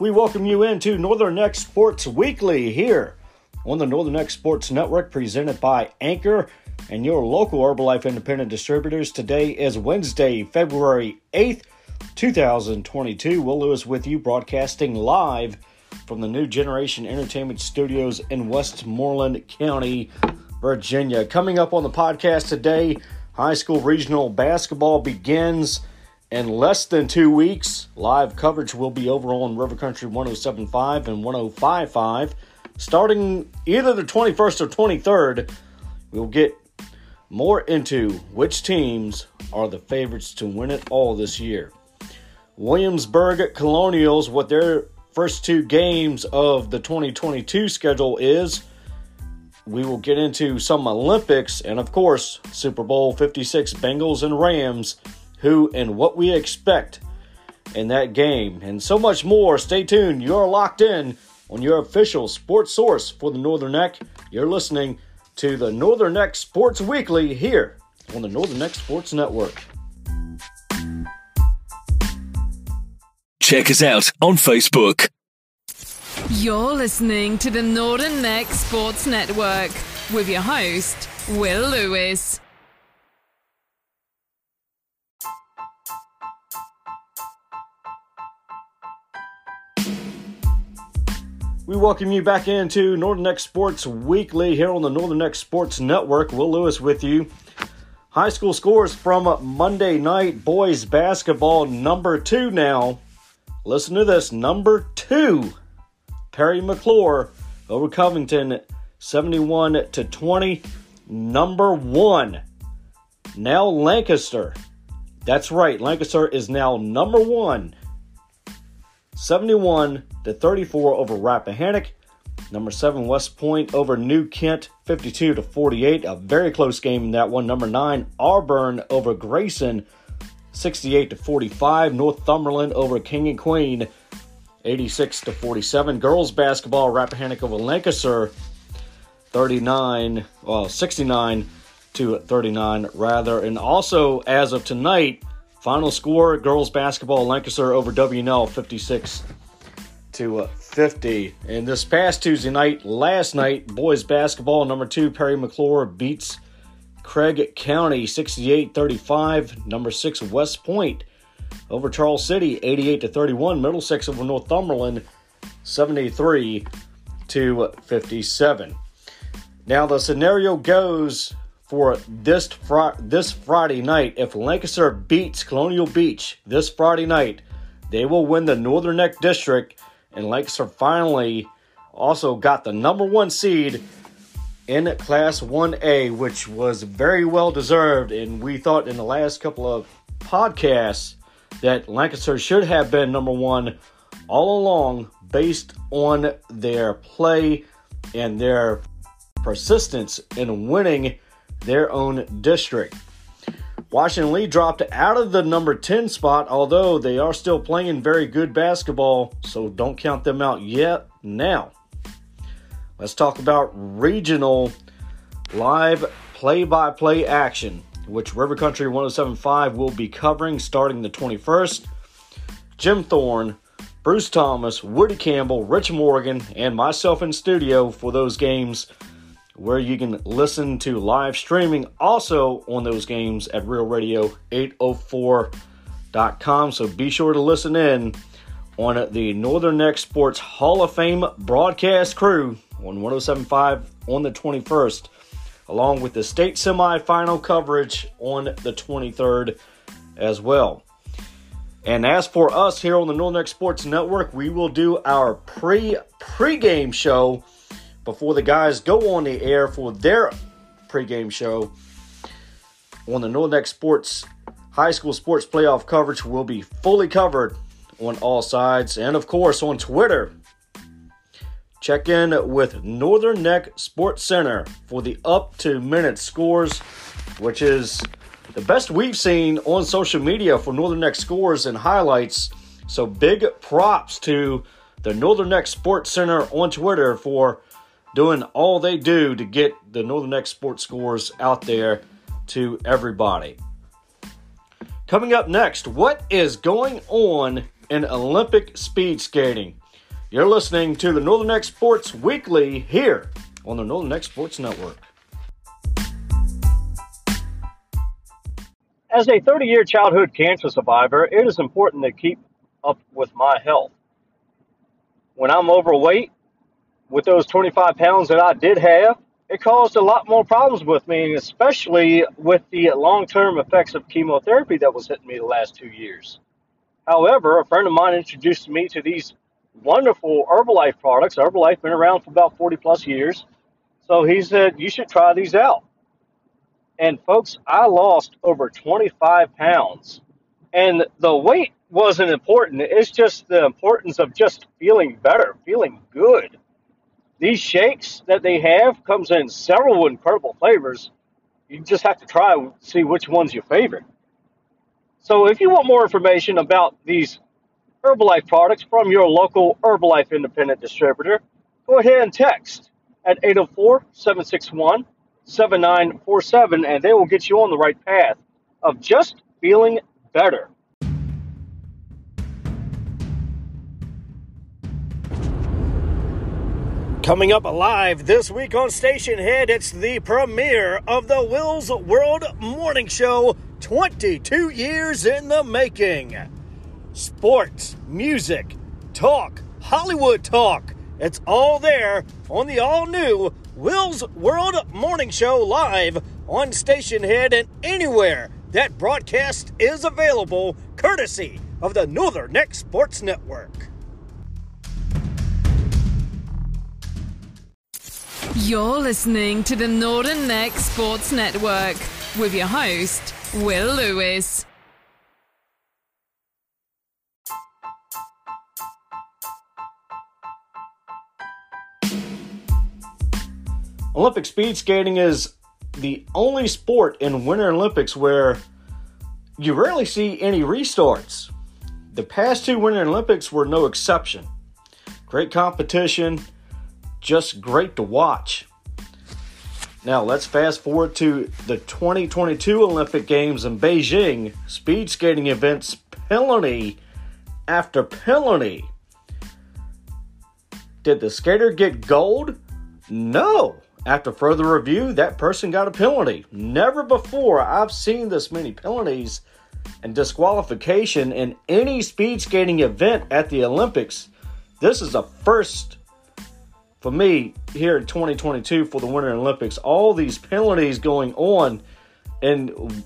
We welcome you into Northern Neck Sports Weekly here on the Northern Neck Sports Network, presented by Anchor and your local Herbalife independent distributors. Today is Wednesday, February 8th, 2022. Will Lewis with you, broadcasting live from the New Generation Entertainment Studios in Westmoreland County, Virginia. Coming up on the podcast today, high school regional basketball begins in less than two weeks. Live coverage will be over on River Country 1075 and 1055. Starting either the 21st or 23rd, we'll get more into which teams are the favorites to win it all this year. Williamsburg Colonials, what their first two games of the 2022 schedule is we will get into some Olympics and, of course, Super Bowl 56 Bengals and Rams, who and what we expect in that game, and so much more. Stay tuned. You're locked in on your official sports source for the Northern Neck. You're listening to the Northern Neck Sports Weekly here on the Northern Neck Sports Network. Check us out on Facebook. You're listening to the Northern Neck Sports Network with your host, Will Lewis. We welcome you back into Northern Neck Sports Weekly here on the Northern Neck Sports Network. Will Lewis with you. High school scores from Monday night boys basketball number two now. Listen to this number two. Parry McCluer over Covington 71 to 20. Number one. Now Lancaster. That's right, Lancaster is now number one. 71 to 34 over Rappahannock. Number seven, West Point over New Kent, 52 to 48. A very close game in that one. Number nine, Auburn over Grayson, 68 to 45. Northumberland over King and Queen, 86 to 47. Girls basketball, Rappahannock over Lancaster, 39, well, 69 to 39 rather. And also, as of tonight, final score: girls basketball, Lancaster over WNL, 56 to uh, 50. And this past Tuesday night, last night, boys basketball, number two, Parry McCluer beats Craig County 68 35. Number six, West Point over Charles City 88 to 31. Middlesex over Northumberland 73 to 57. Now, the scenario goes for this, fr- this Friday night. If Lancaster beats Colonial Beach this Friday night, they will win the Northern Neck District and Lancaster finally also got the number one seed in Class 1A, which was very well deserved. And we thought in the last couple of podcasts that Lancaster should have been number one all along based on their play and their persistence in winning their own district. Washington Lee dropped out of the number 10 spot, although they are still playing very good basketball, so don't count them out yet. Now, let's talk about regional live play by play action, which River Country 1075 will be covering starting the 21st. Jim Thorne, Bruce Thomas, Woody Campbell, Rich Morgan, and myself in studio for those games where you can listen to live streaming also on those games at Real Radio 804.com. So be sure to listen in on the Northern Neck Sports Hall of Fame broadcast crew on 1075 on the 21st, along with the state semifinal coverage on the 23rd as well. And as for us here on the Northern Neck Sports Network, we will do our pre pregame show before the guys go on the air for their pregame show on the Northern Neck Sports High School Sports Playoff coverage will be fully covered on all sides and of course on Twitter. Check in with Northern Neck Sports Center for the up to minute scores, which is the best we've seen on social media for Northern Neck scores and highlights. So big props to the Northern Neck Sports Center on Twitter for doing all they do to get the Northern Neck sports scores out there to everybody. Coming up next, what is going on in Olympic speed skating? You're listening to the Northern Neck Sports Weekly here on the Northern Neck Sports Network. As a 30 year childhood cancer survivor, it is important to keep up with my health. When I'm overweight, with those 25 pounds that I did have, it caused a lot more problems with me, especially with the long term effects of chemotherapy that was hitting me the last two years. However, a friend of mine introduced me to these wonderful Herbalife products. Herbalife been around for about 40 plus years. So he said, you should try these out. And folks, I lost over 25 pounds. And the weight wasn't important. It's just the importance of just feeling better, feeling good. These shakes that they have comes in several incredible flavors. You just have to try and see which one's your favorite. So if you want more information about these Herbalife products from your local Herbalife independent distributor, go ahead and text at 804 761 7947 and they will get you on the right path of just feeling better. Coming up live this week on Stationhead, it's the premiere of the Will's World Morning Show 22 years in the making. Sports, music, talk, Hollywood talk. It's all there on the all new Will's World Morning Show live on Stationhead and anywhere that broadcast is available, courtesy of the Northern Neck Sports Network. You're listening to the Northern Neck Sports Network with your host, Will Lewis. Olympic speed skating is the only sport in Winter Olympics where you rarely see any restarts. The past two Winter Olympics were no exception. Great competition, just great to watch. Now let's fast forward to the 2022 Olympic Games in Beijing. Speed skating events penalty after penalty. Did the skater get gold? No. After further review, that person got a penalty. Never before I've seen this many penalties and disqualification in any speed skating event at the Olympics. This is a first for me here in 2022 for the Winter Olympics, all these penalties going on, and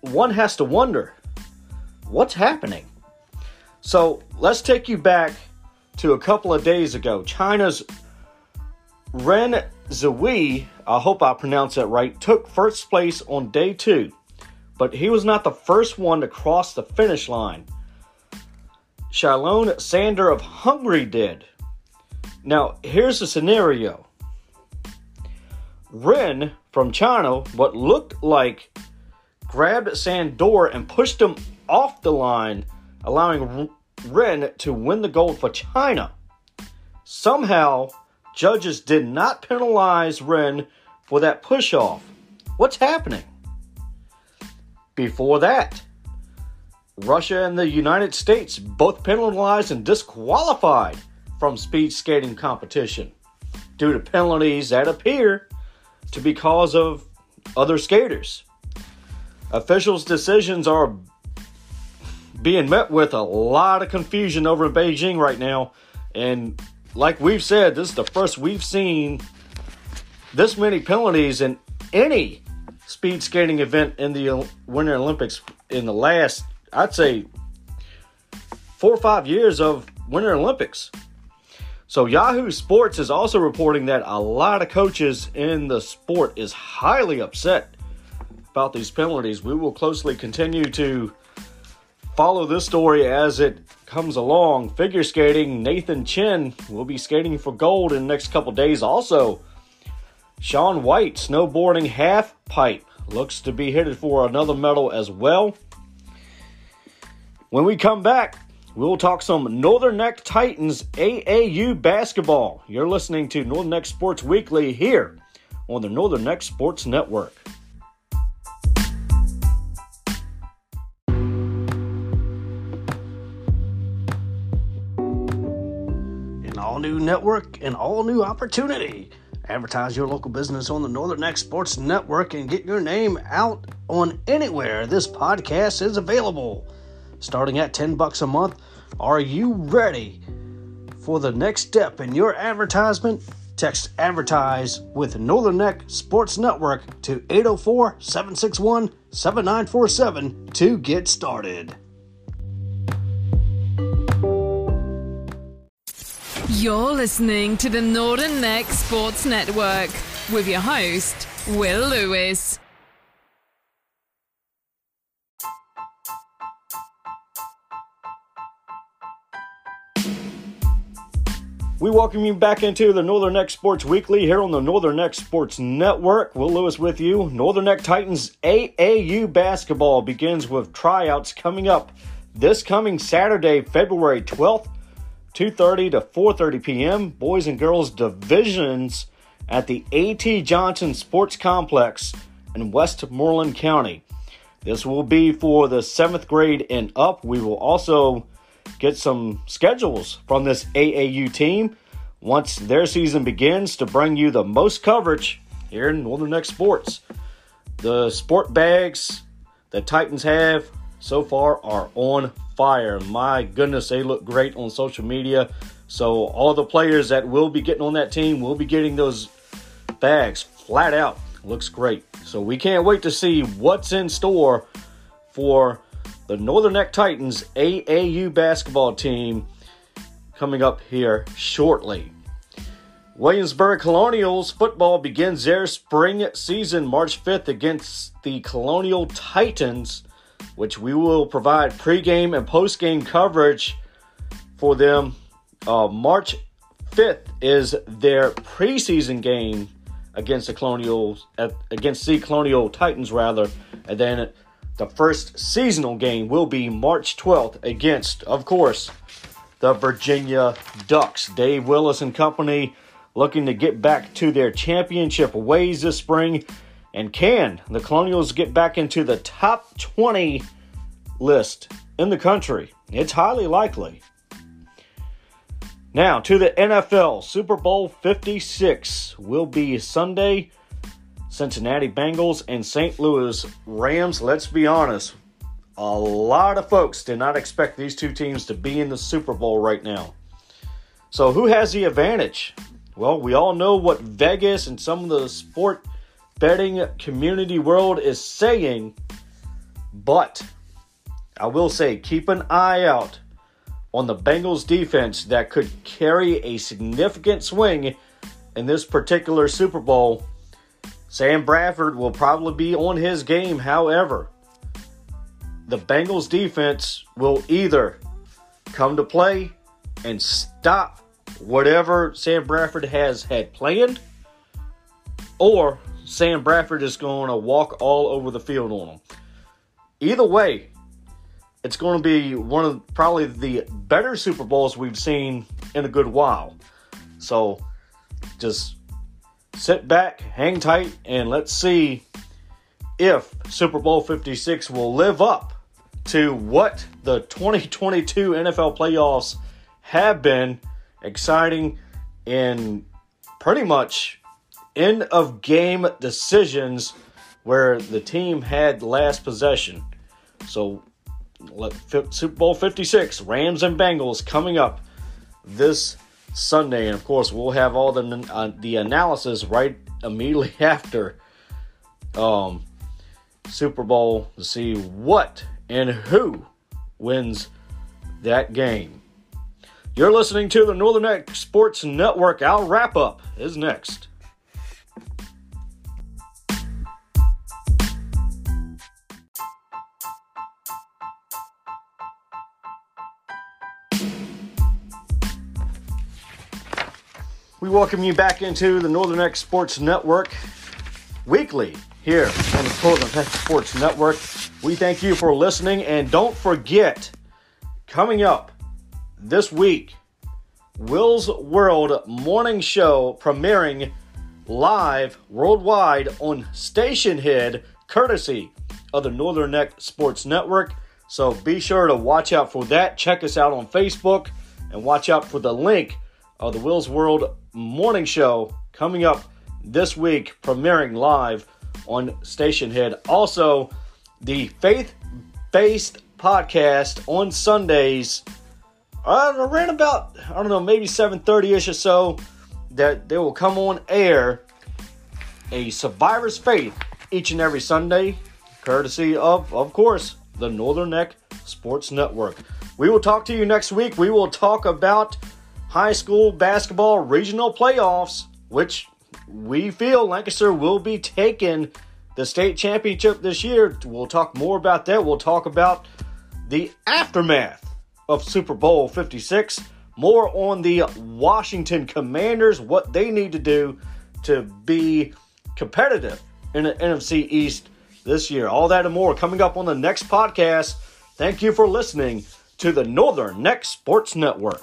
one has to wonder what's happening. So let's take you back to a couple of days ago. China's Ren Ziwei, I hope I pronounced that right, took first place on day two, but he was not the first one to cross the finish line. Shaolin Sandor of Hungary did. Now, here's the scenario Ren from China, what looked like, grabbed Sandor and pushed him off the line, allowing Ren to win the gold for China. Somehow, judges did not penalize Ren for that push off. What's happening? Before that, Russia and the United States both penalized and disqualified from speed skating competition due to penalties that appear to be cause of other skaters. Officials' decisions are being met with a lot of confusion over in Beijing right now. And like we've said, this is the first we've seen this many penalties in any speed skating event in the Winter Olympics in the last, I'd say, four or five years of Winter Olympics. So Yahoo Sports is also reporting that a lot of coaches in the sport is highly upset about these penalties. We will closely continue to follow this story as it comes along. Figure skating, Nathan Chen will be skating for gold in the next couple days. Also, Shaun White, snowboarding half pipe, looks to be headed for another medal as well. When we come back, We'll talk some Northern Neck Titans AAU basketball. You're listening to Northern Neck Sports Weekly here on the Northern Neck Sports Network. An all new network an all new opportunity. Advertise your local business on the Northern Neck Sports Network and get your name out on anywhere this podcast is available. Starting at 10 bucks a month, are you ready for the next step in your advertisement? Text advertise with Northern Neck Sports Network to 804 761 7947 to get started. You're listening to the Northern Neck Sports Network with your host, Will Lewis. We welcome you back into the Northern Neck Sports Weekly here on the Northern Neck Sports Network. Will Lewis with you. Northern Neck Titans AAU basketball begins with tryouts coming up this coming Saturday, February 12th, 2:30 to 4:30 p.m. Boys and girls divisions at the A.T. Johnson Sports Complex in Westmoreland County. This will be for the 7th grade and up. We will also get some schedules from this AAU team once their season begins to bring you the most coverage here in Northern Neck Sports. The sport bags that Titans have so far are on fire. My goodness, they look great on social media. So, all the players that will be getting on that team will be getting those bags flat out. Looks great. So, we can't wait to see what's in store for the Northern Neck Titans AAU basketball team coming up here shortly. Williamsburg Colonials football begins their spring season March 5th against the Colonial Titans, which we will provide pregame and postgame coverage for them. Uh, March 5th is their preseason game against the Colonials, against the Colonial Titans rather, and then the first seasonal game will be March 12th against, of course, the Virginia Ducks. Dave Willis and company looking to get back to their championship ways this spring. And can the Colonials get back into the top 20 list in the country? It's highly likely. Now to the NFL. Super Bowl 56 will be Sunday, Cincinnati Bengals, and St. Louis Rams. Let's be honest, a lot of folks did not expect these two teams to be in the Super Bowl right now. So, who has the advantage? Well, we all know what Vegas and some of the sport betting community world is saying, but I will say keep an eye out on the Bengals defense that could carry a significant swing in this particular Super Bowl Sam Bradford will probably be on his game. However, the Bengals defense will either come to play and stop whatever Sam Bradford has had planned, or Sam Bradford is going to walk all over the field on them. Either way, it's going to be one of probably the better Super Bowls we've seen in a good while. So just sit back, hang tight, and let's see if Super Bowl 56 will live up to what the 2022 NFL playoffs have been exciting and pretty much end of game decisions where the team had last possession. So, Super Bowl 56, Rams and Bengals coming up this Sunday, and of course we'll have all the uh, the analysis right immediately after um, Super Bowl to see what and who wins that game. You're listening to the Northern Neck Sports Network. Our wrap up is next. We welcome you back into the Northern Neck Sports Network weekly here on the Northern Neck Sports Network. We thank you for listening and don't forget, coming up this week, Will's World Morning Show premiering live worldwide on Stationhead courtesy of the Northern Neck Sports Network. So be sure to watch out for that. Check us out on Facebook and watch out for the link of the Will's World Morning Show coming up this week, premiering live on Stationhead. Also, the faith based podcast on Sundays. Uh, around about I don't know, maybe 7:30 ish or so, that they will come on air a survivor's faith each and every Sunday, courtesy of, of course, the Northern Neck Sports Network. We will talk to you next week. We will talk about high school basketball regional playoffs, which we feel Lancaster will be taking the state championship this year. We'll talk more about that. We'll talk about the aftermath of Super Bowl 56, more on the Washington Commanders, what they need to do to be competitive in the NFC East this year. All that and more coming up on the next podcast. Thank you for listening to the Northern Neck Sports Network.